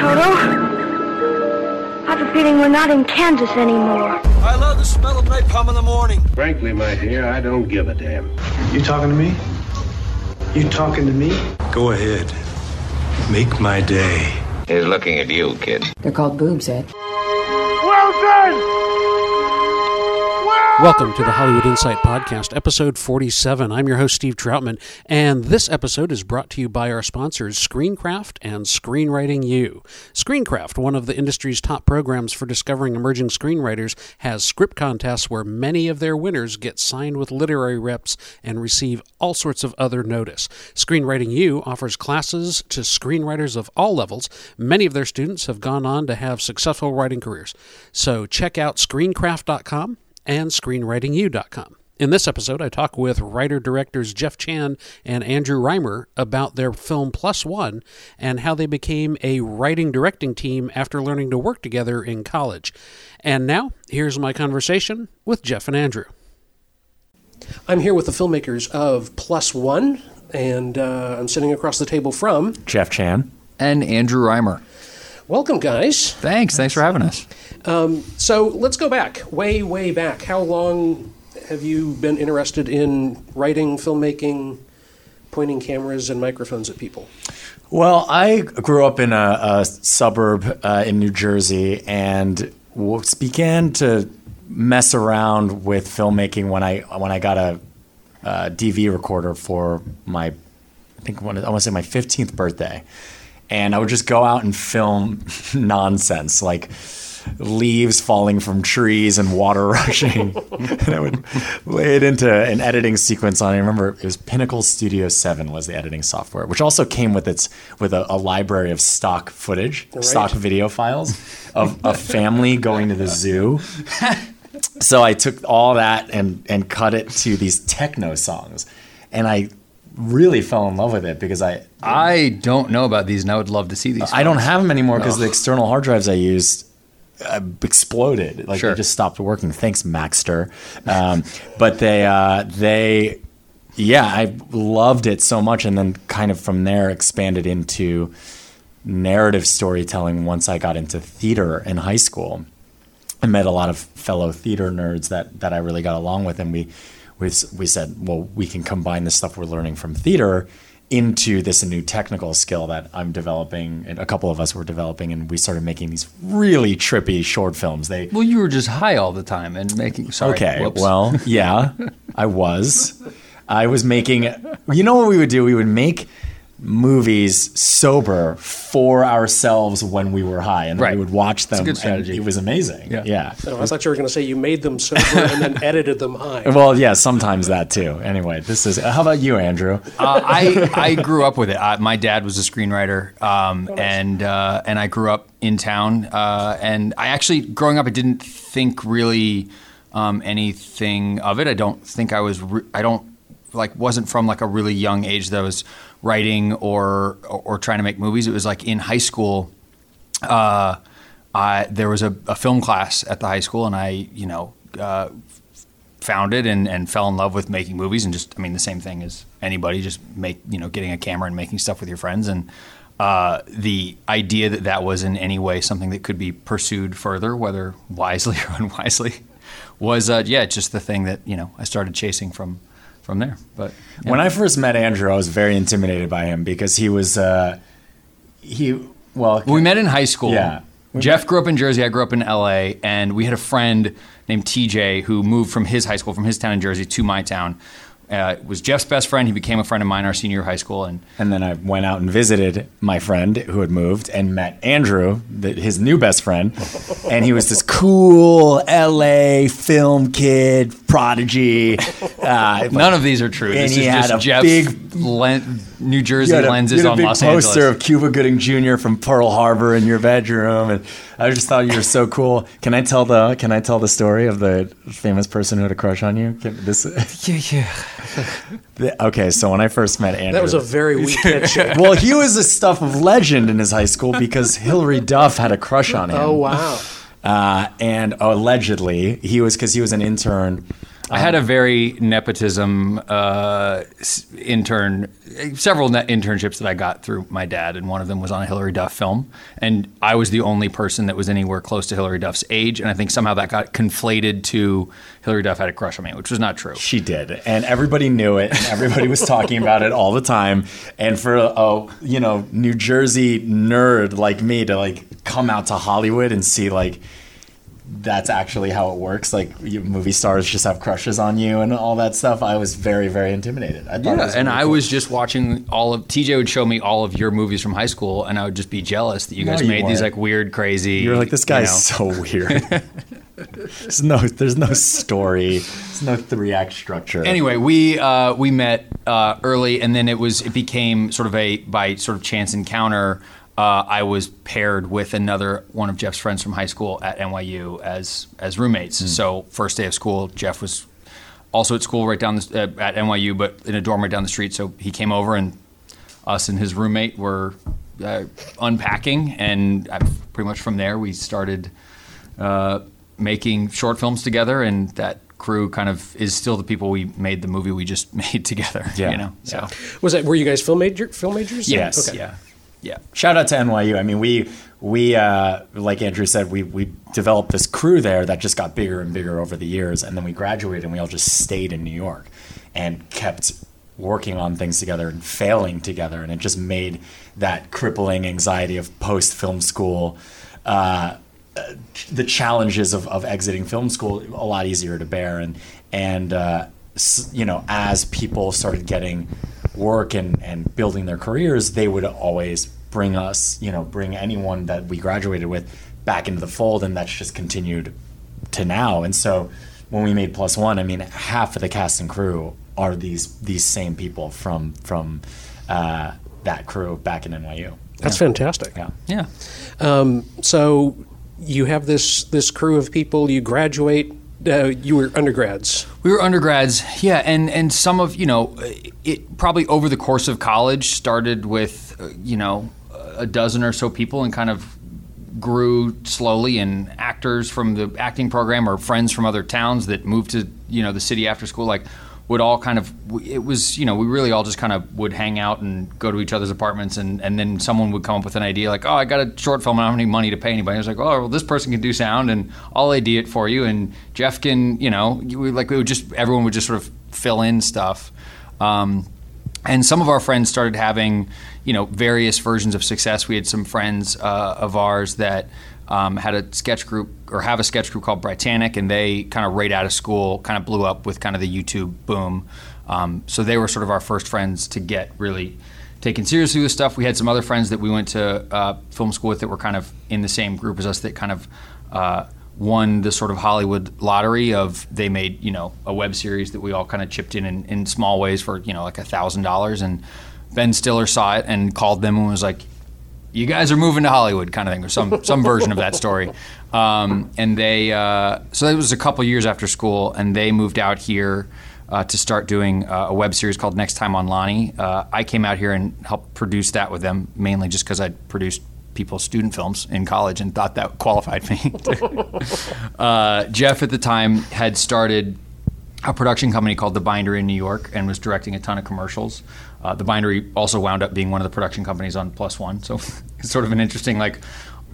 Toto. I have a feeling we're not in Kansas anymore. I love the smell of napalm in the morning. Frankly, my dear, I don't give a damn. You talking to me? You talking to me? Go ahead. Make my day. He's looking at you, kid. They're called boobs, Ed. Well done! Welcome to the Hollywood Insight Podcast, episode 47. I'm your host, Steve Troutman, and this episode is brought to you by our sponsors, Screencraft and Screenwriting U. Screencraft, one of the industry's top programs for discovering emerging screenwriters, has script contests where many of their winners get signed with literary reps and receive all sorts of other notice. Screenwriting U offers classes to screenwriters of all levels. Many of their students have gone on to have successful writing careers. So check out screencraft.com and screenwritingu.com. In this episode, I talk with writer directors Jeff Chan and Andrew Rhymer about their film Plus One and how they became a writing directing team after learning to work together in college. And now, here's my conversation with Jeff and Andrew. I'm here with the filmmakers of Plus One, and uh, I'm sitting across the table from Jeff Chan. and Andrew Rhymer. Welcome, guys. Thanks. Thanks for having us. So let's go back, way, way back. How long have you been interested in writing, filmmaking, pointing cameras and microphones at people? Well, I grew up in a, a suburb uh, in New Jersey and began to mess around with filmmaking when I when I got a, a DV recorder for my I think I want to say my 15th birthday, and I would just go out and film nonsense like leaves falling from trees and water rushing. and I would lay it into an editing sequence on. I remember it was Pinnacle Studio Seven was the editing software, which also came with its with a, a library of stock footage, stock video files of a family going to the zoo. So I took all that and and cut it to these techno songs, and I really fell in love with it because I I don't know about these, and I would love to see these. I don't have them anymore because the external hard drives I used uh, exploded. Like Sure. they just stopped working. Thanks, Maxtor. Um, but they uh, they yeah, I loved it so much, and then kind of from there expanded into narrative storytelling once I got into theater in high school. I met a lot of fellow theater nerds that that I really got along with, and we we we said, well, we can combine the stuff we're learning from theater into this new technical skill that I'm developing, and a couple of us were developing, and we started making these really trippy short films. They Well, you were just high all the time and making. Sorry. Okay. Whoops. Well, yeah, I was. I was making. You know what we would do? We would make movies sober for ourselves when we were high, and then Right. we would watch them. a good and. It was amazing. Yeah. yeah. Oh, I thought you were going to say you made them sober and then edited them high. Well, yeah, sometimes that too. Anyway, this is. How about you, Andrew? uh, I I grew up with it. I, my dad was a screenwriter, um, and uh, and I grew up in town. Uh, and I actually, growing up, I didn't think really um, anything of it. I don't think I was. Re- I don't like wasn't from like a really young age that I was writing or, or or trying to make movies. It was like in high school. Uh, I, there was a, a film class at the high school, and I, you know, uh, found it and, and fell in love with making movies and just I mean the same thing as anybody just make you know getting a camera and making stuff with your friends and uh, the idea that that was in any way something that could be pursued further whether wisely or unwisely was uh, yeah just the thing that you know I started chasing from from there but yeah. When I first met Andrew, I was very intimidated by him because he was. Uh, he well. we met in high school Yeah. Jeff grew up in Jersey I grew up in LA and we had a friend named TJ who moved from his high school from his town in Jersey to my town uh, was Jeff's best friend he became a friend of mine our senior year of high school and And then I went out and visited my friend who had moved and met Andrew, the, his new best friend. And he was this cool LA film kid, prodigy. Uh, None of these are true. And this he is had just a Jeff's big- len- New Jersey had a, lenses you had a on big Los poster Angeles. of Cuba Gooding Jr. from Pearl Harbor in your bedroom, and I just thought you were so cool. Can I tell the Can I tell the story of the famous person who had a crush on you? Can, this, yeah, yeah. the- okay, so when I first met Andrew, That was a very weak headshake. well, he was the stuff of legend in his high school because Hilary Duff had a crush on him. Oh, wow. Uh, and allegedly, he was because he was an intern I had a very nepotism uh, intern, several net internships that I got through my dad, and one of them was on a Hilary Duff film. And I was the only person that was anywhere close to Hilary Duff's age, and I think somehow that got conflated to Hilary Duff had a crush on me, which was not true. She did, and everybody knew it, and everybody was talking about it all the time. And for a you know New Jersey nerd like me to like come out to Hollywood and see like that's actually how it works. Like you, movie stars just have crushes on you and all that stuff. I was very very intimidated. I thought Yeah, and really I was just watching all of TJ would show me all of your movies from high school, and I would just be jealous that you No, guys you made these weren't. like weird, crazy. You're like this you guy's know. so weird. there's no there's no story. There's no three act structure. Anyway, we uh, we met uh, early, and then it was it became sort of a by sort of chance encounter. Uh, I was paired with another one of Jeff's friends from high school at NYU as as roommates. So first day of school, Jeff was also at school right down the, uh, at NYU, but in a dorm right down the street. So he came over, and us and his roommate were uh, unpacking, and I, pretty much from there we started uh, making short films together, and that crew kind of is still the people we made the movie we just made together. Yeah. you know. So Was that were you guys film major film majors? yes, Okay. yeah, yeah. Shout out to NYU. I mean, we we uh, like Andrew said, we we developed this crew there that just got bigger and bigger over the years, and then we graduated and we all just stayed in New York and kept working on things together and failing together, and it just made that crippling anxiety of post film school. Uh, the challenges of, of exiting film school a lot easier to bear and and uh, you know as people started getting work and, and building their careers they would always bring us you know bring anyone that we graduated with back into the fold and that's just continued to now and so when we made plus one i mean half of the cast and crew are these these same people from from uh, that crew back in nyu That's fantastic. yeah Yeah. Um, so you have this this crew of people. You graduate. Uh, you were undergrads. We were undergrads, yeah, and and some of you know, it probably over the course of college started with uh, you know a dozen or so people and kind of grew slowly. And actors from the acting program or friends from other towns that moved to you know the city after school, like would all kind of it was you know we really all just kind of would hang out and go to each other's apartments and and then someone would come up with an idea like oh I got a short film I don't have any money to pay anybody. I was like oh well this person can do sound and I'll AD it for you and Jeff can you know would, like we would just everyone would just sort of fill in stuff. Um, and some of our friends started having you know various versions of success. We had some friends uh, of ours that um, had a sketch group or have a sketch group called Britannick, and they kind of right out of school kind of blew up with kind of the YouTube boom. Um, so they were sort of our first friends to get really taken seriously with stuff. We had some other friends that we went to uh, film school with that were kind of in the same group as us that kind of uh, won the sort of Hollywood lottery of they made you know a web series that we all kind of chipped in in, in small ways for you know like a thousand dollars and Ben Stiller saw it and called them and was like you guys are moving to Hollywood, kind of thing, or some some version of that story. Um, and they uh, so that was a couple years after school, and they moved out here uh, to start doing uh, a web series called Next Time on Lonny. Uh, I came out here and helped produce that with them, mainly just because I produced people's student films in college and thought that qualified me. uh, Jeff at the time had started a production company called The Bindery in New York and was directing a ton of commercials. Uh, the Bindery also wound up being one of the production companies on Plus One, so it's sort of an interesting like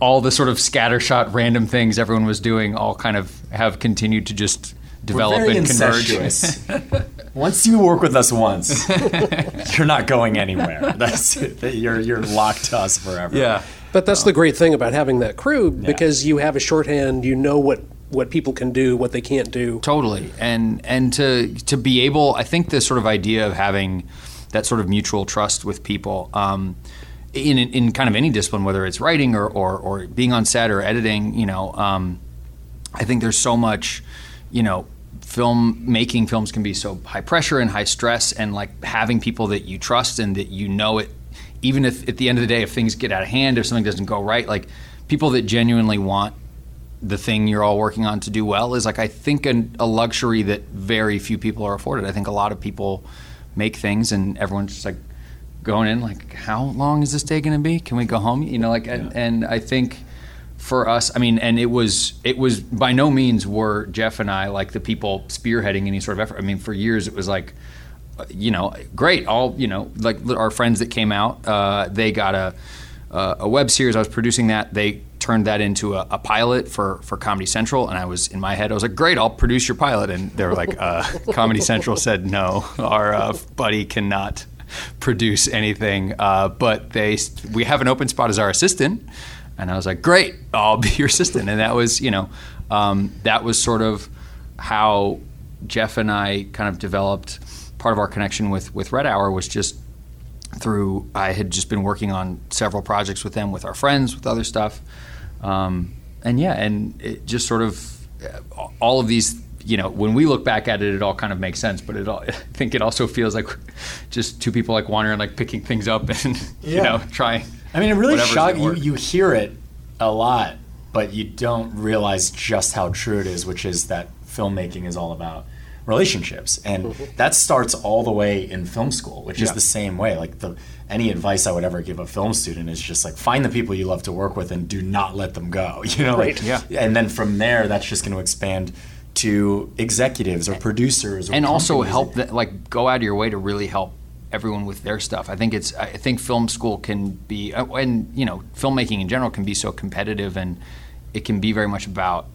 all the sort of scattershot random things everyone was doing all kind of have continued to just develop We're very and converge. once you work with us once, you're not going anywhere. That's it. You're you're locked to us forever. yeah. But that's the great thing about having that crew because you have a shorthand. You know what what people can do, what they can't do. Totally, and and to to be able, I think the sort of idea of having that sort of mutual trust with people um, in in kind of any discipline, whether it's writing or or, or being on set or editing, you know, um, I think there's so much, you know. Film making films can be so high pressure and high stress, and like having people that you trust and that you know it, even if at the end of the day, if things get out of hand, if something doesn't go right, like people that genuinely want the thing you're all working on to do well is like I think an, a luxury that very few people are afforded. I think a lot of people make things and everyone's just like going in like how long is this day going to be? Can we go home? You know, like and, and I think for us, I mean, and it was it was by no means were Jeff and I like the people spearheading any sort of effort. I mean, for years it was like, you know, great. All you know, like our friends that came out, uh, they got a uh, a web series. I was producing that. They turned that into a, a, pilot for for Comedy Central, and I was in my head, I was like, great, I'll produce your pilot. And they were like, uh, Comedy Central said no, our uh, buddy cannot produce anything. Uh, but they we have an open spot as our assistant. And I was like, great, I'll be your assistant. And that was, you know, um, that was sort of how Jeff and I kind of developed part of our connection with, with Red Hour was just through, I had just been working on several projects with them, with our friends, with other stuff. Um, and yeah, and it just sort of, all of these you know, when we look back at it, it all kind of makes sense. But it, all, I think it also feels like just two people like wandering, like picking things up and yeah. you know trying. I mean, it really shocks you. You hear it a lot, but you don't realize just how true it is, which is that filmmaking is all about relationships, and mm-hmm. that starts all the way in film school, which yeah. is the same way. Like the any advice I would ever give a film student is just like find the people you love to work with and do not let them go. You know, right. like yeah. and then from there, that's just going to expand to executives or producers, or and also help that like go out of your way to really help everyone with their stuff. I think it's I think film school can be and you know filmmaking in general can be so competitive and it can be very much about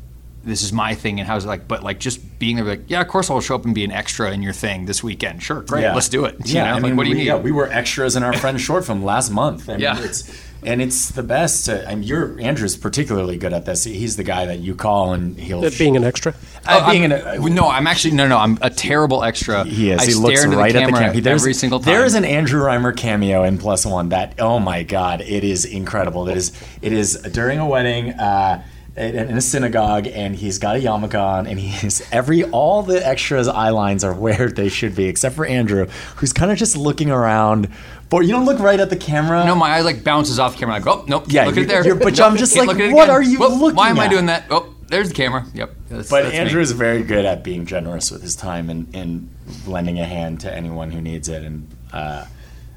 this is my thing and how's it like but like just being there like yeah of course I'll show up and be an extra in your thing this weekend sure great yeah. let's do it yeah know? I mean, like, what do you we, need yeah we were extras in our friend's short film last month I mean, yeah it's and it's the best. To, I mean, you're Andrew's particularly good at this. He's the guy that you call and he'll At being an extra. Uh, being an, uh, no, I'm actually no, no. I'm a terrible extra. He is. I he looks right the at the camera There's, every single time. There is an Andrew Rhymer cameo in Plus One that oh my god, it is incredible. It is. It is during a wedding. Uh, in a synagogue and he's got a yarmulke on and he's every all the extras eye lines are where they should be except for Andrew who's kind of just looking around but you don't look right at the camera. No, my eye like bounces off the camera. Like, oh nope, yeah, look at there. but I'm just like, what are you Whoop, looking? Why am at? I doing that? Oh, there's the camera. Yep. That's, but that's Andrew is very good at being generous with his time and, and lending a hand to anyone who needs it. And uh,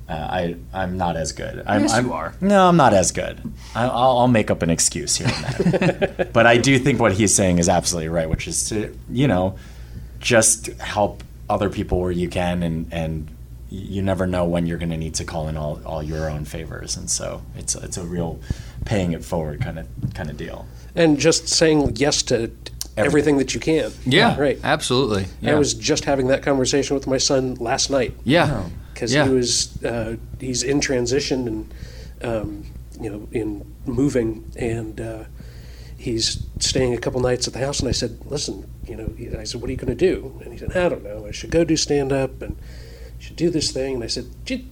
uh, I I'm not as good. I'm, yes, I'm, you are. No, I'm not as good. I, will I'll make up an excuse here and there. but I do think what he's saying is absolutely right, which is to you know just help other people where you can and and you never know when you're going to need to call in all, all your own favors, and so it's it's a real paying it forward kind of kind of deal. And just saying yes to everything, everything that you can. Yeah, right. Absolutely. Yeah. I was just having that conversation with my son last night. Yeah, because yeah. he was uh, he's in transition and um, you know in moving and. Uh, he's staying a couple nights at the house, and I said, "Listen, you know," I said, "What are you going to do?" And he said, "I don't know. I should go do stand up." And should do this thing. And I said,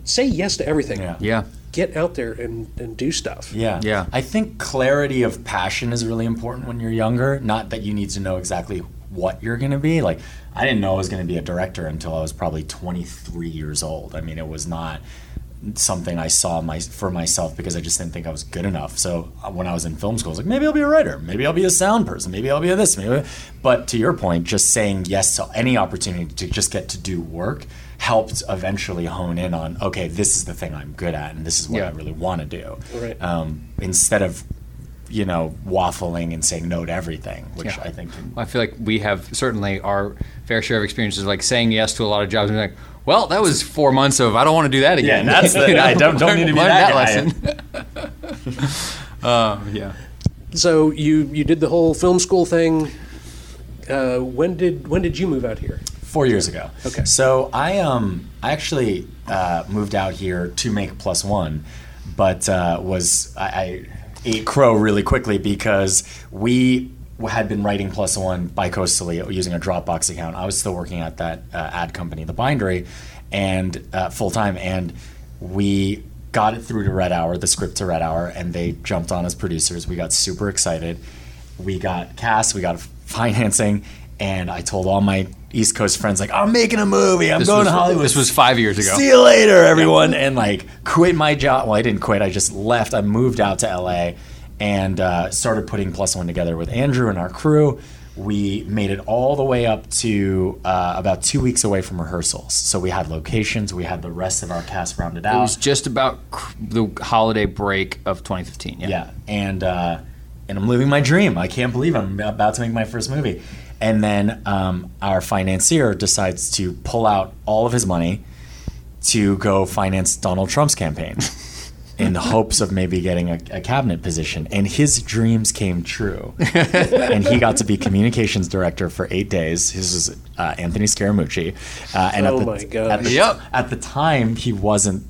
say yes to everything. Yeah. yeah. Get out there and, and do stuff. Yeah. Yeah. I think clarity of passion is really important when you're younger. Not that you need to know exactly what you're going to be. Like, I didn't know I was going to be a director until I was probably 23 years old. I mean, it was not something I saw my for myself because I just didn't think I was good enough. So uh, when I was in film school, I was like, maybe I'll be a writer, maybe I'll be a sound person, maybe I'll be a this, maybe. But to your point, just saying yes to any opportunity to just get to do work helped eventually hone in on okay, this is the thing I'm good at, and this is what yeah. I really want to do. Right. Um, instead of you know waffling and saying no to everything, which yeah. I think. Can, I feel like we have certainly our fair share of experiences, like saying yes to a lot of jobs and like. Well, that was four months of I don't want to do that again. Yeah, that's the you know, I don't, don't need to be that, that lesson. uh, yeah. So you you did the whole film school thing. Uh, when did when did you move out here? Four years ago. Okay. So I um I actually uh, moved out here to make plus one, but uh, was I, I ate crow really quickly because we had been writing plus one bi-coastally using a Dropbox account. I was still working at that uh, ad company, the Bindery, and uh, full time, and we got it through to Red Hour, the script to Red Hour, and they jumped on as producers. We got super excited. We got cast, we got financing, and I told all my East Coast friends like, I'm making a movie. I'm this going was, to Hollywood. This was five years ago. See you later, everyone. And like quit my job. Well, I didn't quit. I just left. I moved out to LA and uh, started putting Plus One together with Andrew and our crew. We made it all the way up to uh, about two weeks away from rehearsals. So we had locations. We had the rest of our cast rounded out. It was just about the holiday break of 2015. Yeah. Yeah, and. Uh, and I'm living my dream. I can't believe I'm about to make my first movie. And then um, our financier decides to pull out all of his money to go finance Donald Trump's campaign in the hopes of maybe getting a, a cabinet position. And his dreams came true. and he got to be communications director for eight days. This is uh, Anthony Scaramucci. Uh, and Oh at the, my gosh. At the, Yep. at the time, he wasn't,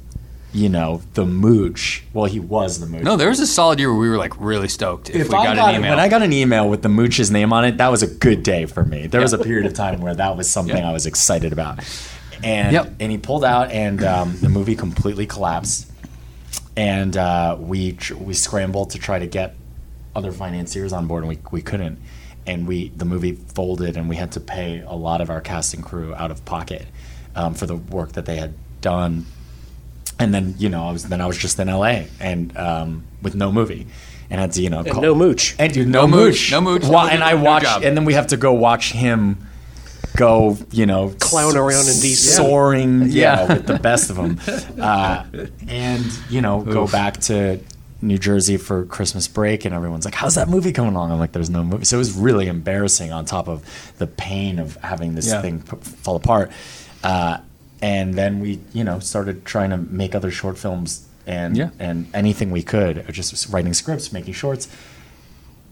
you know, the mooch. Well, he was the mooch. No, there was a solid year where we were like really stoked if, If we got, got an email. when I got an email with the mooch's name on it, that was a good day for me. There was a period of time where that was something Yeah. I was excited about. And Yep. and he pulled out, and um, the movie completely collapsed. And uh, we tr- we scrambled to try to get other financiers on board, and we we couldn't. And we the movie folded, and we had to pay a lot of our cast and crew out of pocket um, for the work that they had done and then you know I was then I was just in LA and um, with no movie and had to you know And no mooch. and dude, no, No mooch, mooch no mooch, Wa- and mooch, I no watched job. and then we have to go watch him go you know Clown around in DC. soaring yeah, Yeah. with the best of them uh, and you know go back to New Jersey for Christmas break and everyone's like how's that movie coming along I'm like there's no movie so it was really embarrassing on top of the pain of having this Yeah. thing p- fall apart uh, and then we you know started trying to make other short films and Yeah. and anything we could just writing scripts making shorts.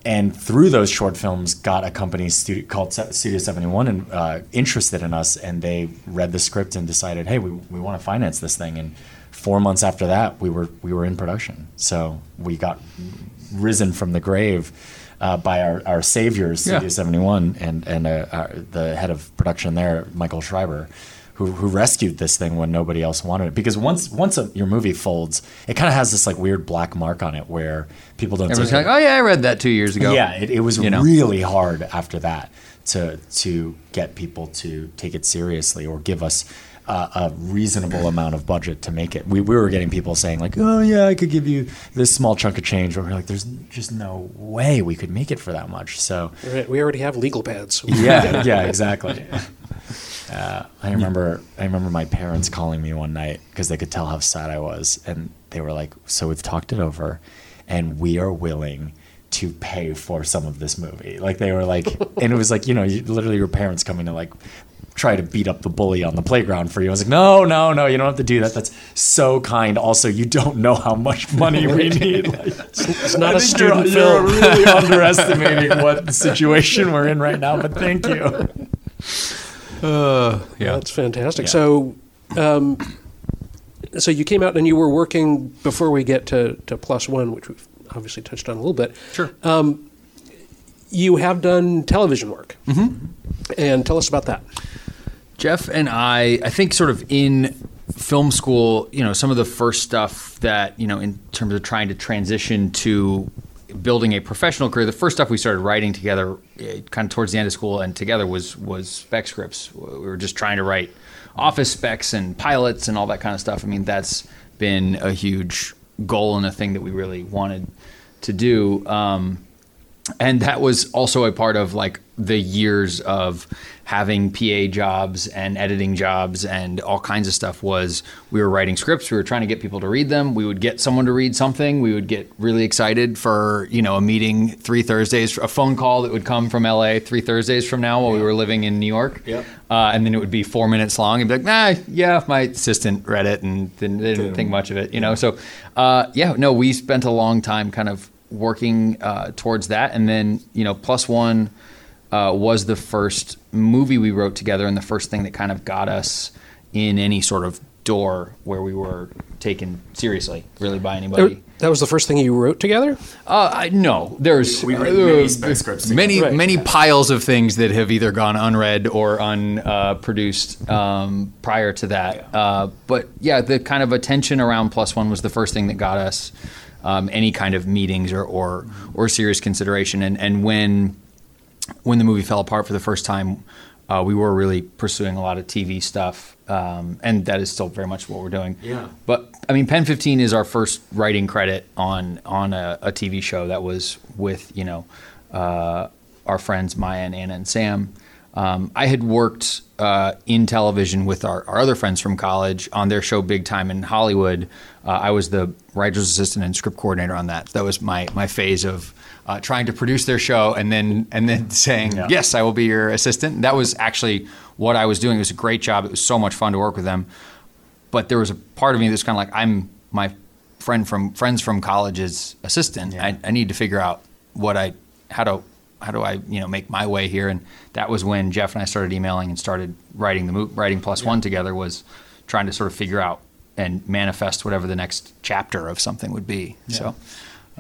And through those short films got a company studio, called studio 71 and uh, interested in us. And they read the script and decided hey we, we want to finance this thing. And four months after that we were we were in production. So we got risen from the grave uh, by our, our saviors studio Yeah. 71 and and uh, our, the head of production there michael schreiber who, who rescued this thing when nobody else wanted it because once once a, your movie folds it kind of has this like weird black mark on it where people don't Everyone's take like, oh yeah, I read that two years ago. yeah, it, it was You know? really hard after that to to get people to take it seriously or give us uh, a reasonable amount of budget to make it. We, we were getting people saying like, "Oh yeah, I could give you this small chunk of change." But we're like, "There's just no way we could make it for that much." So we already have legal pads. yeah, yeah, exactly. Uh, I remember, I remember my parents calling me one night because they could tell how sad I was, and they were like, "So we've talked it over, and we are willing to pay for some of this movie." Like they were like, and it was like, you know, you, literally your parents coming to like try to beat up the bully on the playground for you. I was like, "No, no, no, you don't have to do that. That's so kind. Also, you don't know how much money we need." Like, It's not I a student you're, film. You're really underestimating what the situation we're in right now, but thank you. Yeah. That's fantastic. Yeah. So, um, so you came out and you were working before we get to, to Plus One, which we've obviously touched on a little bit. Sure. You have done television work, mm-hmm. and tell us about that. Jeff and I, I think, sort of in film school, you know, some of the first stuff that, you know, in terms of trying to transition to building a professional career, the first stuff we started writing together, eh, kind of towards the end of school and together, was was spec scripts. We were just trying to write office specs and pilots and all that kind of stuff. I mean, that's been a huge goal and a thing that we really wanted to do. Um, and that was also a part of like the years of having PA jobs and editing jobs and all kinds of stuff was we were writing scripts we were trying to get people to read them we would get someone to read something we would get really excited for you know a meeting three Thursdays a phone call that would come from LA three Thursdays from now while we were living in New York Yep. uh, and then it would be four minutes long and be like nah yeah my assistant read it and they didn't think much of it you know so uh, yeah no we spent a long time kind of working uh, towards that. And then, you know, Plus One uh, was the first movie we wrote together and the first thing that kind of got us in any sort of door where we were taken seriously, really, by anybody. That was the first thing you wrote together. Uh, I, no, there's We wrote many spec scripts together. many Right. many piles of things that have either gone unread or unproduced um, prior to that. Uh, but yeah, the kind of attention around Plus One was the first thing that got us um, any kind of meetings or or, or serious consideration. And and when when the movie fell apart for the first time, uh, we were really pursuing a lot of TV stuff, um, and that is still very much what we're doing. Yeah. But I mean, PEN15 is our first writing credit on on a, a TV show that was with you know uh, our friends Maya and Anna and Sam. um, I had worked uh, in television with our, our other friends from college on their show Big Time in Hollywood. Uh, I was the writer's assistant and script coordinator on that. That was my my phase of uh, trying to produce their show and then and then saying yes, I will be your assistant. That was actually what I was doing. It was a great job. It was so much fun to work with them. But there was a part of me that's kind of like I'm my friend from friends from college's assistant. I, I need to figure out what I how to how do I you know make my way here. And that was when Jeff and I started emailing and started writing the writing plus one together. Was trying to sort of figure out and manifest whatever the next chapter of something would be. So.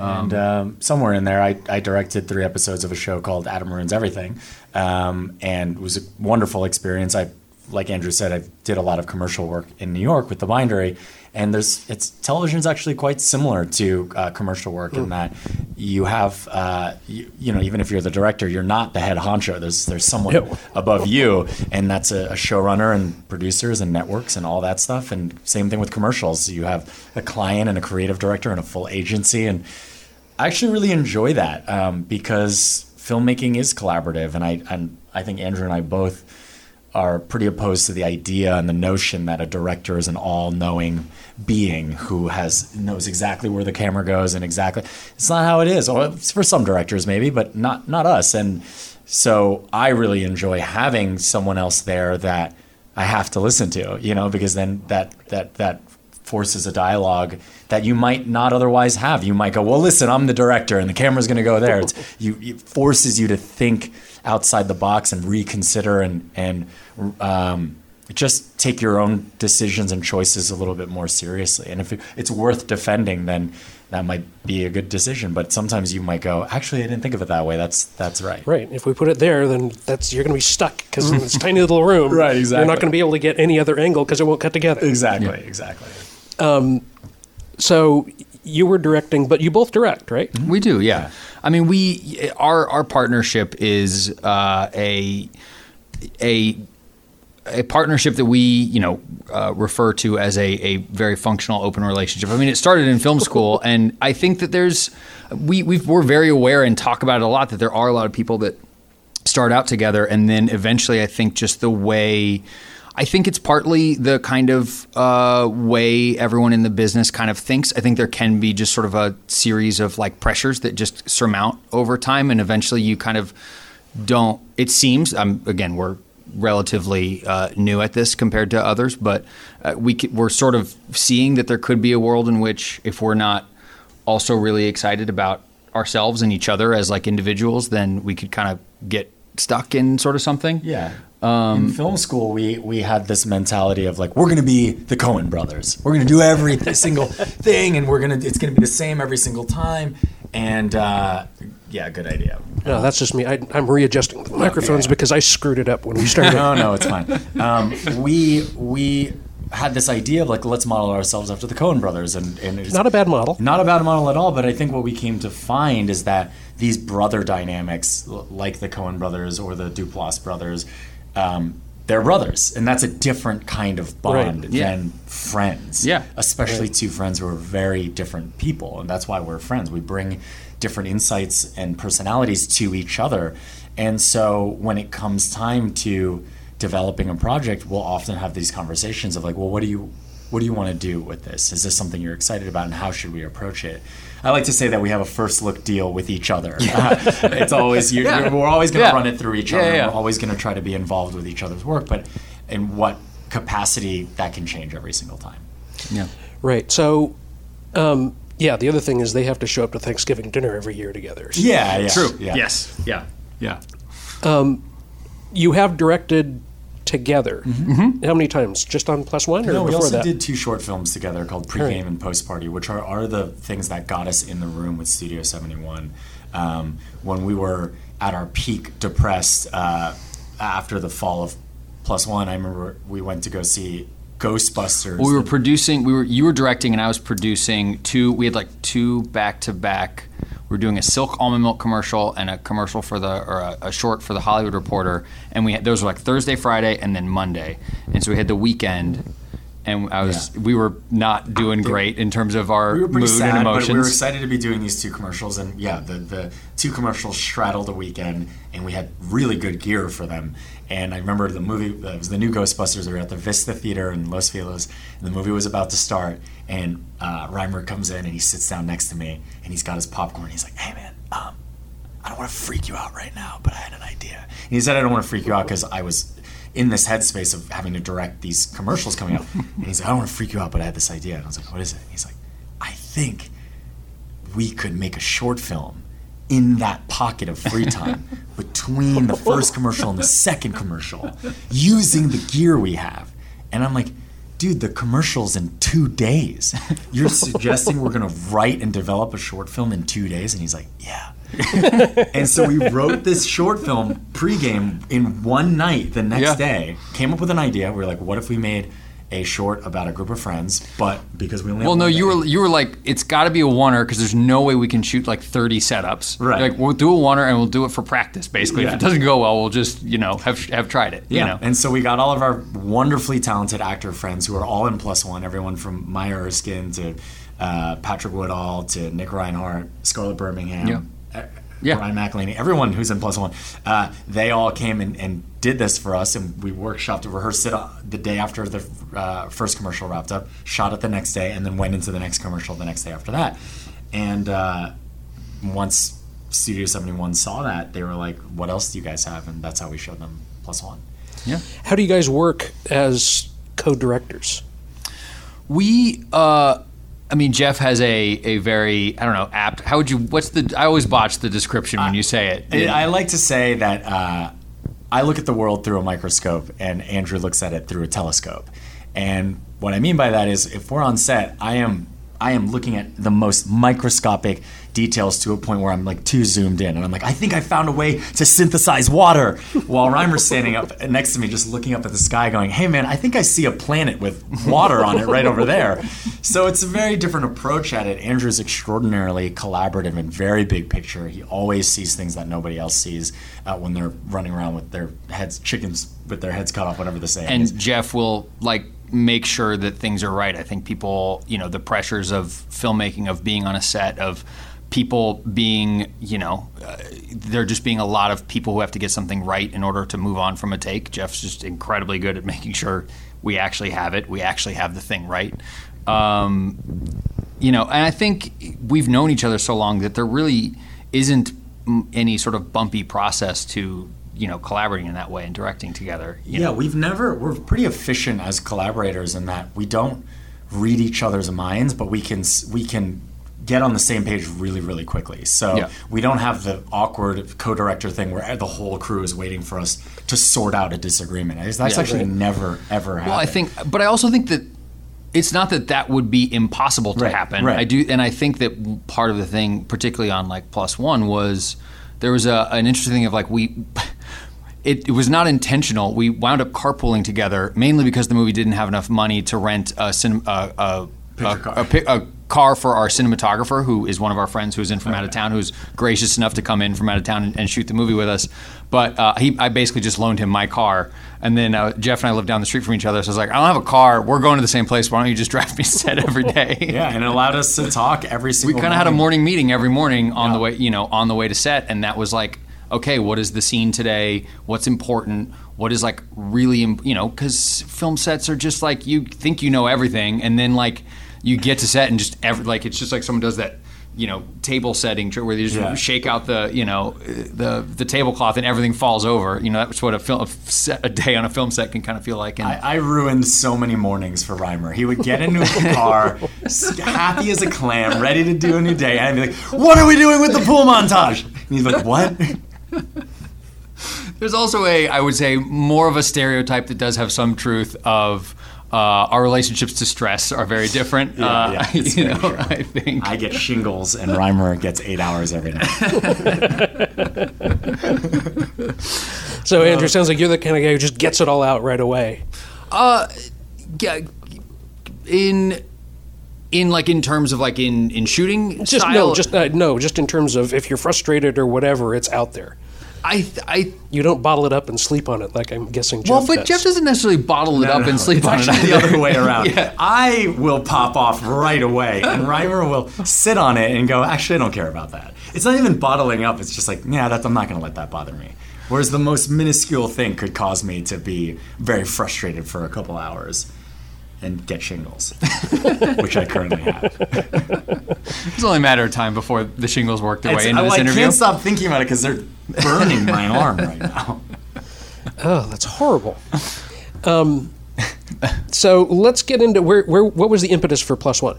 And um, somewhere in there, I, I directed three episodes of a show called Adam Ruins Everything, um, and it was a wonderful experience. I, like Andrew said, I did a lot of commercial work in New York with the Bindery, and there's it's television is actually quite similar to uh, commercial work in that you have uh, you, you know even if you're the director, you're not the head honcho. There's there's someone Ew. above you, and that's a, a showrunner and producers and networks and all that stuff. And same thing with commercials. You have a client and a creative director and a full agency, and I actually really enjoy that um, because filmmaking is collaborative, and I and I think Andrew and I both are pretty opposed to the idea and the notion that a director is an all-knowing being who has knows exactly where the camera goes and exactly it's not how it is or it's for some directors maybe but not not us. And so I really enjoy having someone else there that I have to listen to you know because then that that that forces a dialogue that you might not otherwise have. You might go, well, listen, I'm the director, and the camera's going to go there. It's, you, it forces you to think outside the box and reconsider and and um, just take your own decisions and choices a little bit more seriously. And if it, it's worth defending, then that might be a good decision. But sometimes you might go, actually, I didn't think of it that way. That's that's right. Right. If we put it there, then that's you're going to be stuck because in this tiny little room, Right, Exactly. You're not going to be able to get any other angle because it won't cut together. Exactly. Exactly. So you were directing, but you both direct, right? We do, yeah. I mean, we our our partnership is uh, a a a partnership that we you know uh, refer to as a, a very functional open relationship. I mean, it started in film school, and I think that there's we we we're very aware and talk about it a lot that there are a lot of people that start out together, and then eventually, I think just the way. I think it's partly the kind of uh, way everyone in the business kind of thinks. I think there can be just sort of a series of like pressures that just surmount over time, and eventually you kind of don't. It seems. Um, again, we're relatively uh, new at this compared to others, but uh, we c- we're sort of seeing that there could be a world in which if we're not also really excited about ourselves and each other as like individuals, then we could kind of get stuck in sort of something. Yeah. Um, in film school, we we had this mentality of like we're going to be the Coen brothers. We're going to do every single thing, and we're gonna it's going to be the same every single time. And uh, yeah, good idea. No, that's just me. I, I'm readjusting the microphones because I screwed it up when we started. no, no, it's fine. Um, we we had this idea of like let's model ourselves after the Coen brothers, and and it's Not a bad model. not a bad model at all. But I think what we came to find is that these brother dynamics, like the Coen brothers or the Duplass brothers, um, they're brothers, and that's a different kind of bond Right. Yeah. than friends. Yeah. especially two friends who are very different people, and that's why we're friends. We bring different insights and personalities to each other, and so when it comes time to developing a project, we'll often have these conversations of like, well, what do you what do you want to do with this? Is this something you're excited about, and how should we approach it? I like to say that we have a first look deal with each other. it's always you Yeah. you're, we're always going to Yeah. run it through each other. yeah. We're always going to try to be involved with each other's work, but in what capacity that can change every single time. yeah. Right. So, um, yeah, the other thing is they have to show up to Thanksgiving dinner every year together. So Yeah, yeah, True. Yeah. Yes. Yeah. Yeah. You have directed together. How many times? Just on Plus One or Mm-hmm. No, we also that? did two short films together called Pre-Game Right. and Post Party, which are, are the things that got us in the room with Studio 71. Um, when we were at our peak depressed uh, after the fall of Plus One, I remember we went to go see Ghostbusters. we were producing. We were you were directing, and I was producing two. We had like two back to back. We were doing a Silk almond milk commercial and a commercial for the or a, a short for the Hollywood Reporter, and we had those were like Thursday, Friday, and then Monday. And so we had the weekend and I was we were not doing great in terms of our we were mood sad, and but we were excited to be doing these two commercials, and yeah, the the two commercials straddled a weekend, and we had really good gear for them. And I remember the movie it was the new Ghostbusters. We were at the Vista Theater in Los Feliz, and the movie was about to start. And uh, Rhymer comes in and he sits down next to me, and he's got his popcorn. He's like, "Hey man, um, I don't want to freak you out right now, but I had an idea." And he said, "I don't want to freak you out because I was." In this headspace of having to direct these commercials coming up, and he's like, "I don't want to freak you out, but I had this idea." And I was like, "What is it?" And he's like, "I think we could make a short film in that pocket of free time between the first commercial and the second commercial using the gear we have. And I'm like, dude, the commercial's in two days. You're suggesting we're gonna write and develop a short film in two days? And he's like, yeah. and so we wrote this short film pregame in one night the next Yeah. day, came up with an idea. We were like, what if we made a short about a group of friends, but because we only well, have no, one you were you were like it's got to be a oneer because there's no way we can shoot like 30 setups. Right. Like we'll do a oneer and we'll do it for practice. Basically, if it doesn't go well, we'll just you know have have tried it. Yeah, You know? and so we got all of our wonderfully talented actor friends who are all in plus one. Everyone from Maya Erskine to uh, Patrick Woodall to Nick Reinhardt, Scarlett Birmingham, Yeah. uh, Yeah. Ryan McElhaney, everyone who's in plus one. Uh, they all came and, and did this for us, and we workshopped it, rehearsed it uh, the day after the uh, first commercial wrapped up, shot it the next day, and then went into the next commercial the next day after that. And uh, once Studio 71 saw that, they were like, "What else do you guys have?" And that's how we showed them plus one. Yeah. How do you guys work as co-directors? We, uh, I mean, Jeff has a, a very, I don't know, apt. How would you, what's the, I always botch the description when you say it. I I like to say that uh, I look at the world through a microscope, and Andrew looks at it through a telescope. And what I mean by that is, if we're on set, I am I am looking at the most microscopic details to a point where I'm like too zoomed in, and I'm like, I think I found a way to synthesize water. While Rhymer's standing up next to me, just looking up at the sky, going, Hey man, I think I see a planet with water on it right over there. So it's a very different approach at it. Andrew's extraordinarily collaborative and very big picture. He always sees things that nobody else sees uh, when they're running around with their heads, chickens with their heads cut off, whatever the saying is. and Jeff will like make sure that things are right. I think people, you know, the pressures of filmmaking, of being on a set, of people being, you know, uh, there just being a lot of people who have to get something right in order to move on from a take. Jeff's just incredibly good at making sure we actually have it, we actually have the thing right. Um, you know, and I think we've known each other so long that there really isn't any sort of bumpy process to you know collaborating in that way and directing together. You yeah, know? we've never we're pretty efficient as collaborators in that we don't read each other's minds, but we can we can get on the same page really really quickly. So Yeah. we don't have the awkward co-director thing where the whole crew is waiting for us to sort out a disagreement. That's Yeah, actually right. never ever happened. Well, I think, but I also think that it's not that that would be impossible to Right, happen. right. I do, and I think that part of the thing, particularly on like Plus One, was there was a, an interesting thing of like we. It, it was not intentional. We wound up carpooling together mainly because the movie didn't have enough money to rent a, cin- a, a, a, car. car for our cinematographer, who is one of our friends who's in from out of town, who's gracious enough to come in from out of town and, and shoot the movie with us. But uh, he, I basically just loaned him my car, and then uh, Jeff and I live down the street from each other. So I was like, I don't have a car. We're going to the same place. Why don't you just drive me set every day? yeah, and it allowed us to talk every single. we kind of had a morning. meeting every morning on Yeah. the way, you know, on the way to set, and that was like, okay, what is the scene today? What's important? What is like really, im- you know, because film sets are just like you think you know everything, and then like you get to set and just every like it's just like someone does that. You know, table setting where they just Yeah. shake out the you know the the tablecloth and everything falls over. You know, that's what a film a, set, a day on a film set can kind of feel like. And I, I ruined so many mornings for Rhymer. He would get into a new car, happy as a clam, ready to do a new day, and I'd be like, "What are we doing with the pool montage?" And he's like, "What?" There's also a, I would say, more of a stereotype that does have some truth of uh, our relationships to stress are very different. Yeah, uh, yeah, you very know, true. I think. I get shingles, and Rhymer gets eight hours every night. So Andrew, sounds like you're the kind of guy who just gets it all out right away. yeah, in in like in terms of like in in shooting Just style. no, just uh, no, just in terms of if you're frustrated or whatever, it's out there. I, th- I You don't bottle it up and sleep on it like I'm guessing Jeff well, but does. Jeff doesn't necessarily bottle it No, up no, and sleep it's on it. the other way around. Yeah. I will pop off right away, and Rhymer will sit on it and go, "Actually, I don't care about that." It's not even bottling up. It's just like, yeah, that, I'm not going to let that bother me. Whereas the most minuscule thing could cause me to be very frustrated for a couple hours and get shingles, which I currently have. It's only a matter of time before the shingles work their It's- way into I, this I interview. can't stop thinking about it because they're burning my arm right now. Oh, that's horrible. Um, so let's get into where, where what was the impetus for Plus One?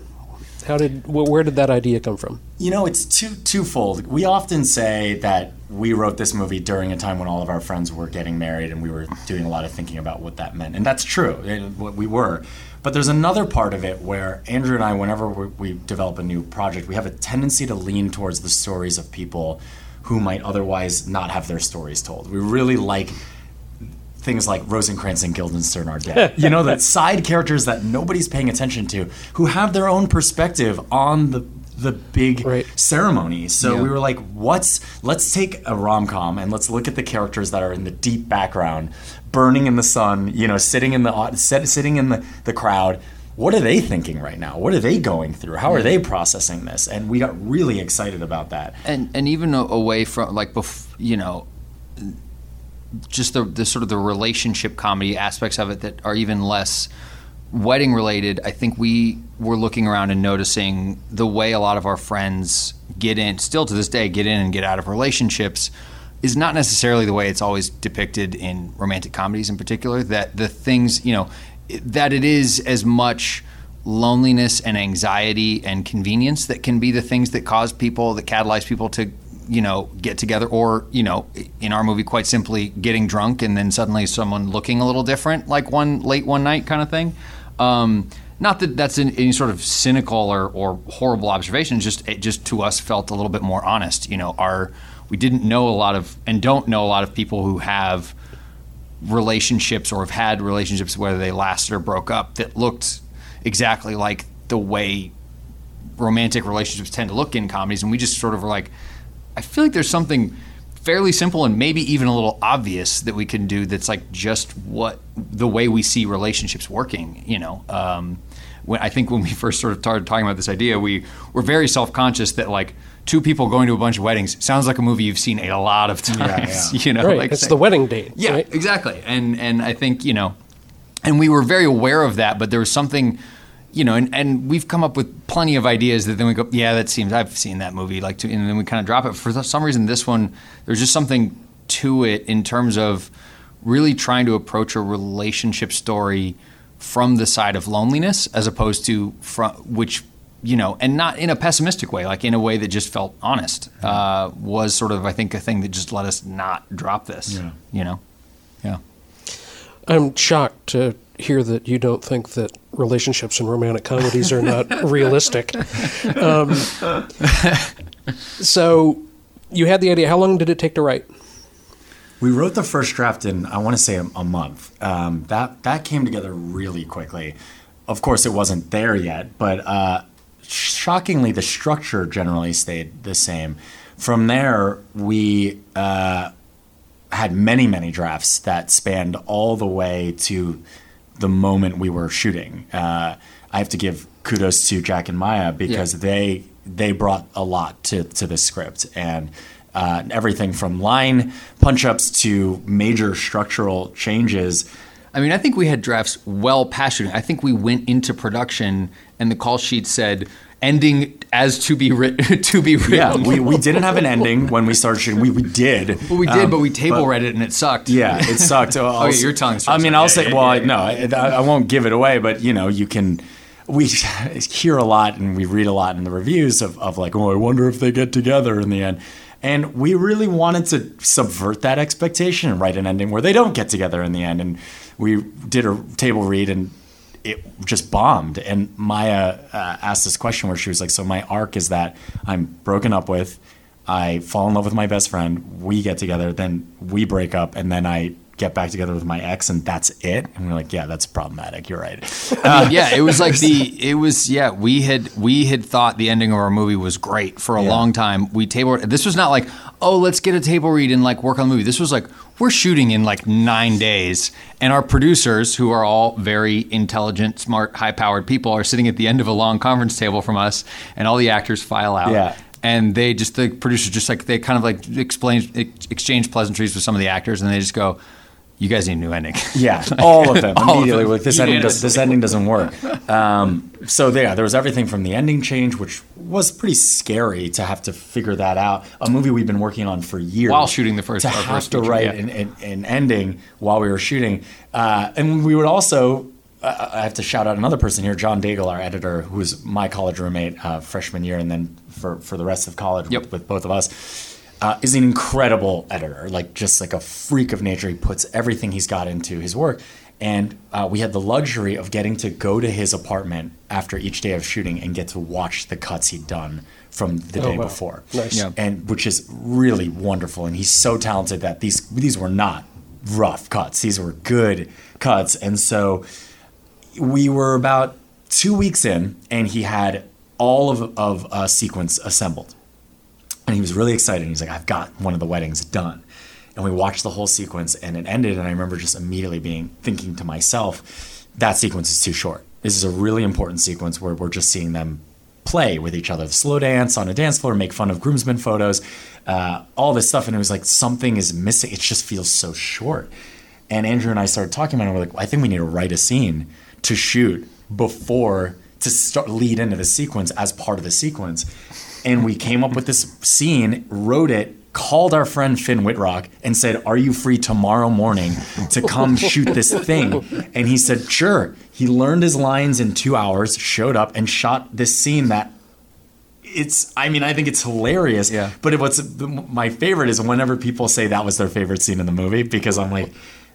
How did where did that idea come from? You know, it's two twofold. We often say that we wrote this movie during a time when all of our friends were getting married, and we were doing a lot of thinking about what that meant, and that's true. It, what we were, but there's another part of it where Andrew and I, whenever we, we develop a new project, we have a tendency to lean towards the stories of people who might otherwise not have their stories told. We really like things like Rosencrantz and Guildenstern are dead. you know, that side characters that nobody's paying attention to, who have their own perspective on the the big ceremony. So Yeah. we were like, what's let's take a rom com and let's look at the characters that are in the deep background, burning in the sun, you know, sitting in the sit- sitting in the, the crowd. What are they thinking right now? What are they going through? How are they processing this? And we got really excited about that. and and even away from like bef- you know just the, the sort of the relationship comedy aspects of it that are even less wedding related i think we were looking around and noticing the way a lot of our friends get in still to this day get in and get out of relationships is not necessarily the way it's always depicted in romantic comedies in particular that the things you know that it is as much loneliness and anxiety and convenience that can be the things that cause people that catalyze people to you know get together or you know in our movie quite simply getting drunk and then suddenly someone looking a little different like one late one night kind of thing. Um, not that that's an, any sort of cynical or, or horrible observation just it just to us felt a little bit more honest you know our we didn't know a lot of and don't know a lot of people who have relationships or have had relationships whether they lasted or broke up that looked exactly like the way romantic relationships tend to look in comedies. And we just sort of were like i feel like there's something fairly simple and maybe even a little obvious that we can do that's like just what the way we see relationships working you know? Um, when i think when we first sort of started talking about this idea we were very self-conscious that like two people going to a bunch of weddings sounds like a movie you've seen a lot of times you know right, like it's the wedding date. yeah, right? exactly. And and I think you know, and we were very aware of that, but there was something, you know, and, and we've come up with plenty of ideas that then we go, yeah, that seems I've seen that movie, like, to, and then we kind of drop it. For some reason, this one there's just something to it in terms of really trying to approach a relationship story from the side of loneliness as opposed to from which you know and not in a pessimistic way like in a way that just felt honest uh, was sort of i think a thing that just let us not drop this Yeah. you know yeah I'm shocked to hear that you don't think that relationships and romantic comedies are not realistic. Um, so you had the idea. How long did it take to write? We wrote the first draft in I want to say a, a month. Um, that that came together really quickly. Of course, it wasn't there yet, but uh, shockingly, the structure generally stayed the same. From there, we uh, had many many drafts that spanned all the way to the moment we were shooting. Uh, I have to give kudos to Jack and Maya because Yeah. they they brought a lot to to this script and uh, everything from line punch ups to major structural changes. I mean i think we had drafts well past shooting i think we went into production and the call sheet said ending as to be written to be written Yeah, we, we didn't have an ending when we started shooting. We, we did. well, we did um, but we table but- read it and it sucked Yeah, it sucked. Oh, yeah, you're telling I mean. I'll say. well, yeah, no, I, I won't give it away. But you know, you can. We hear a lot and we read a lot in the reviews of, of like, oh, I wonder if they get together in the end. And we really wanted to subvert that expectation and write an ending where they don't get together in the end. And we did a table read and it just bombed. And Maya uh, asked this question where she was like, "So my arc is that I'm broken up with, I fall in love with my best friend, we get together, then we break up, and then I get back together with my ex, and that's it." And we're like, "Yeah, that's problematic. You're right." Mean, yeah, it was like the it was yeah. We had we had thought the ending of our movie was great for a Yeah. long time. We tabled this was not like oh, let's get a table read and like work on the movie. This was like we're shooting in like nine days, and our producers, who are all very intelligent, smart, high-powered people, are sitting at the end of a long conference table from us, and all the actors file out. Yeah. And they just the producers just like they kind of like explain exchange pleasantries with some of the actors, and they just go, "You guys need a new ending." Yeah, all of them All of immediately. them. Like this ending, does, this ending doesn't work. Um, so yeah, there was everything from the ending change, which was pretty scary to have to figure that out. A movie we've been working on for years While shooting the first- to have first to feature, write yeah. an, an, an ending while we were shooting, uh, and we would also. Uh, I have to shout out another person here, John Daigle, our editor, who was my college roommate uh, freshman year, and then for, for the rest of college Yep. with, with both of us uh, is an incredible editor, like just like a freak of nature. He puts everything he's got into his work. And uh, we had the luxury of getting to go to his apartment after each day of shooting and get to watch the cuts he'd done from the day wow. before. Nice. Yeah. And which is really wonderful. And he's so talented that these these were not rough cuts. These were good cuts. And so we were about two weeks in, and he had all of, of a sequence assembled. And he was really excited. He's like, I've got one of the weddings done. And we watched the whole sequence, and it ended. And I remember just immediately being thinking to myself, that sequence is too short. This is a really important sequence where we're just seeing them play with each other, the slow dance on a dance floor, make fun of groomsmen photos, uh, all this stuff. And it was like something is missing. It just feels so short. And Andrew and I started talking about it. We're like, I think we need to write a scene to shoot before to start lead into the sequence as part of the sequence. And we came up with this scene, wrote it, called our friend Finn Wittrock and said, Are you free tomorrow morning to come shoot this thing? And he said, Sure. He learned his lines in two hours, showed up, and shot this scene that it's I mean I think it's hilarious. Yeah. But what's my favorite is whenever people say that was their favorite scene in the movie because I'm like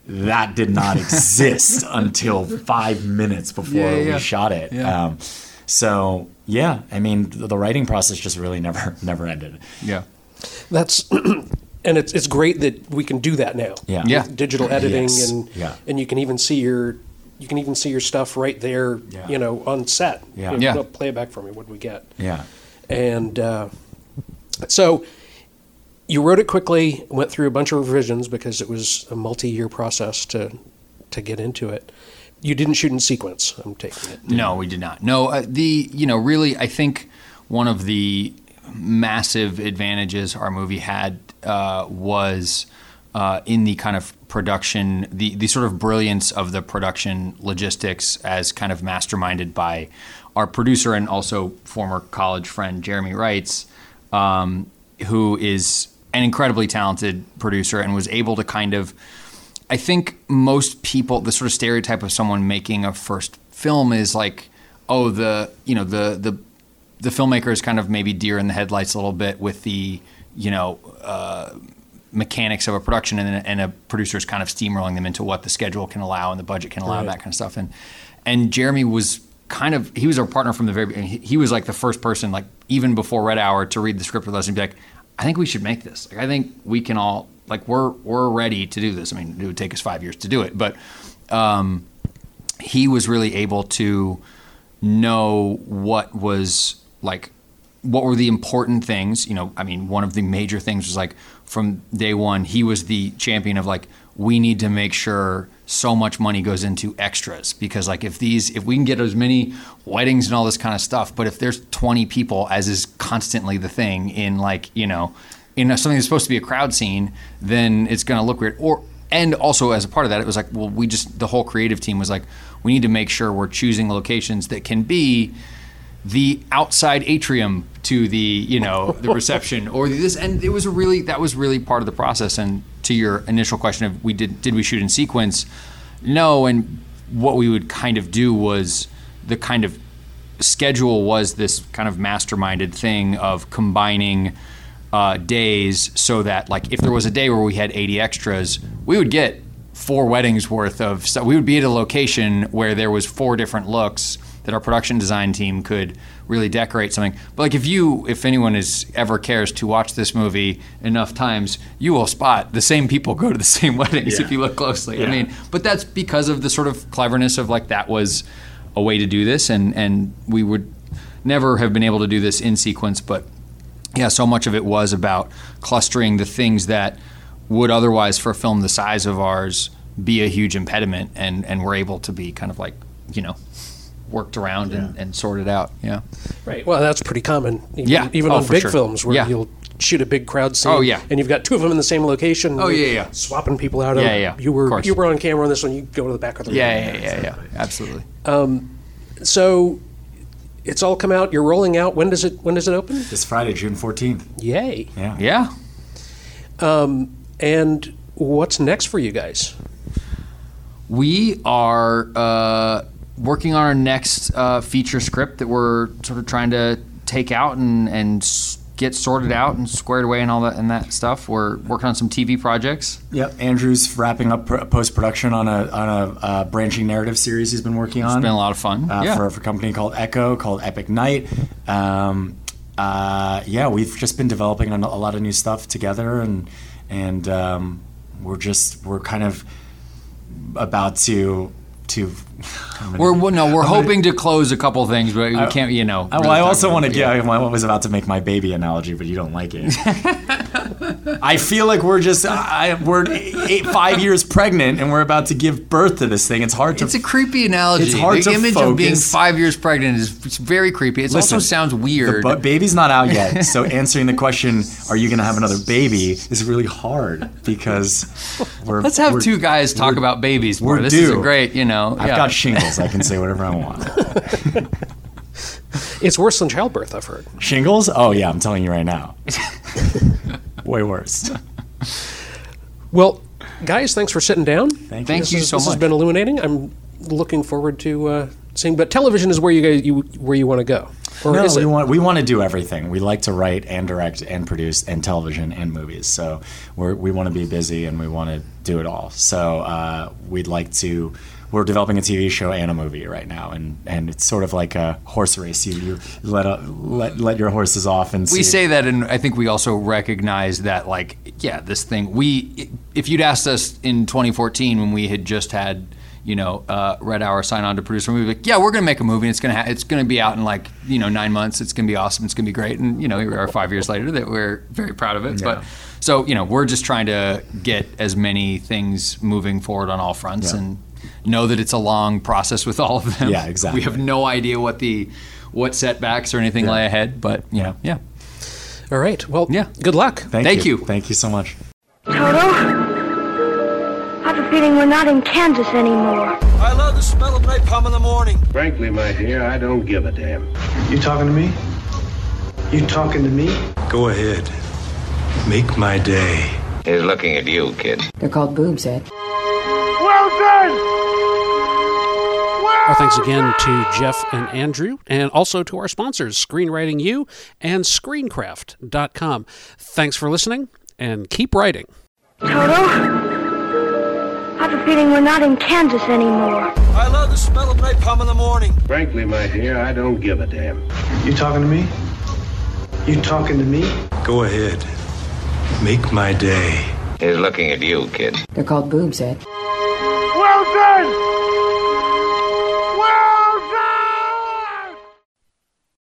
that did not exist until five minutes before Yeah, yeah, we shot it. Um, so yeah, I mean the, the writing process just really never never ended. Yeah. That's and it's it's great that we can do that now. Yeah. Yeah. Digital editing Yes. and Yeah. and you can even see your you can even see your stuff right there. Yeah. You know, on set. Yeah. You know, Yeah. "No, Play it back for me. What do we get? Yeah. And uh, so you wrote it quickly, went through a bunch of revisions because it was a multi-year process to to get into it. You didn't shoot in sequence. I'm taking it. No, we did not. No, uh, the you know really, I think one of the massive advantages our movie had uh, was uh, in the kind of production, the the sort of brilliance of the production logistics as kind of masterminded by our producer and also former college friend Jeremy Reitz, um, who is an incredibly talented producer and was able to kind of I think most people, the sort of stereotype of someone making a first film is like, oh, the you know the the the filmmaker is kind of maybe deer in the headlights a little bit with the you know uh, mechanics of a production, and, and a producer is kind of steamrolling them into what the schedule can allow and the budget can allow, and that kind of stuff. And and Jeremy was kind of he was our partner from the very beginning. He, he was like the first person, like even before Red Hour, to read the script with us and be like, I think we should make this. Like, I think we can all like we're we're ready to do this. I mean, it would take us five years to do it, but um, he was really able to know what was like what were the important things you know i mean one of the major things was like from day one he was the champion of like we need to make sure so much money goes into extras because like if these if we can get as many weddings and all this kind of stuff but if there's 20 people as is constantly the thing in like you know in a, something that's supposed to be a crowd scene then it's going to look weird. Or and also as a part of that it was like well we just the whole creative team was like we need to make sure we're choosing locations that can be the outside atrium to the you know the reception or this. And it was a really that was really part of the process. And to your initial question of we did did we shoot in sequence? No. And what we would kind of do was the kind of schedule was this kind of masterminded thing of combining uh, days so that like if there was a day where we had 80 extras we would get four weddings worth of stuff. We would be at a location where there was four different looks that our production design team could really decorate something. But like if you if anyone is ever cares to watch this movie enough times you will spot the same people go to the same weddings Yeah. if you look closely. I mean but that's because of the sort of cleverness of like that was a way to do this and and we would never have been able to do this in sequence but yeah, so much of it was about clustering the things that would otherwise, for a film the size of ours, be a huge impediment, and and we're able to be kind of like you know worked around and, and sorted out. Yeah. Right. Well, that's pretty common. Even, Yeah. Even Oh, on big sure. films where Yeah. you'll shoot a big crowd scene. Oh, yeah. And you've got two of them in the same location. Oh, yeah, yeah. Swapping people out. Yeah, Oh, yeah, You were course. you were on camera on this one. You go to the back of the room. Yeah, yeah, yeah, yeah, absolutely. Um, so it's all come out. You're rolling out. When does it When does it open? This Friday, June 14th. Yay. Yeah. Yeah. And what's next for you guys? We are uh, working on our next uh, feature script that we're sort of trying to take out and, and s- get sorted out and squared away and all that and that stuff. We're working on some TV projects. Yep. Andrew's wrapping up post production on a on a uh, branching narrative series he's been working on. It's been a lot of fun. uh, yeah. for, for a company called Eko, called Epic Night. Um, uh, yeah, we've just been developing a, a lot of new stuff together, and and um, we're just we're kind of about to to. We're well, no, we're hoping to close a couple things, but we I- can't. You know. Uh, well, I also want to. Yeah, I was about to make my baby analogy, but you don't like it. I feel like we're just I, we're eight, five years pregnant, and we're about to give birth to this thing. It's hard to. It's a creepy analogy. It's hard the to image of being five years pregnant is very creepy. It also sounds weird. bu- baby's not out yet, so answering the question, "Are you going to have another baby?" is really hard because we're. Let's have we're- two guys talk about babies. we're More. This is a due. great. You know. I've yeah. got shingles. I can say whatever I want. It's worse than childbirth. I've heard. Shingles? Oh yeah, I'm telling you right now. Way worse. Well, guys, thanks for sitting down. Thank, Thank This you is- so this has been illuminating. I'm looking forward to uh, seeing. But television is where you guys you where you want to go. Or No, is we it? want we want to do everything. We like to write and direct and produce and television and movies. So we're, we want to be busy and we want to do it all. So uh, we'd like to. We're developing a TV show and a movie right now, and, and it's sort of like a horse race. You, you let, a, let let your horses off and we see. say that, and I think we also recognize that, like, yeah, this thing. We, if you'd asked us in 2014 when we had just had, you know, uh, Red Hour sign on to produce a movie, like, yeah, we're gonna make a movie. And it's gonna ha- it's gonna be out in like you know nine months. It's gonna be awesome. It's gonna be great. And you know, here we are five years later that we're very proud of it. But so you know, we're just trying to get as many things moving forward on all fronts Yeah. and know that it's a long process with all of them. Yeah, exactly. We have no idea what the what setbacks or anything lay ahead, but you know, yeah. All right. Well, Yeah. Good luck. Thank, Thank you. Thank you so much. Toto? I have a feeling we're not in Kansas anymore. I love the smell of napalm in the morning. Frankly, my dear, I don't give a damn. You talking to me? You talking to me? Go ahead. Make my day. He's looking at you, kid. They're called boobs, Ed. Well done! Our thanks again to Jeff and Andrew, and also to our sponsors, Screenwriting U and Screencraft.com. Thanks for listening, and keep writing. Toto? I have a feeling we're not in Kansas anymore. I love the smell of napalm in the morning. Frankly, my dear, I don't give a damn. You talking to me? You talking to me? Go ahead. Make my day. He's looking at you, kid. They're called boobs, Ed.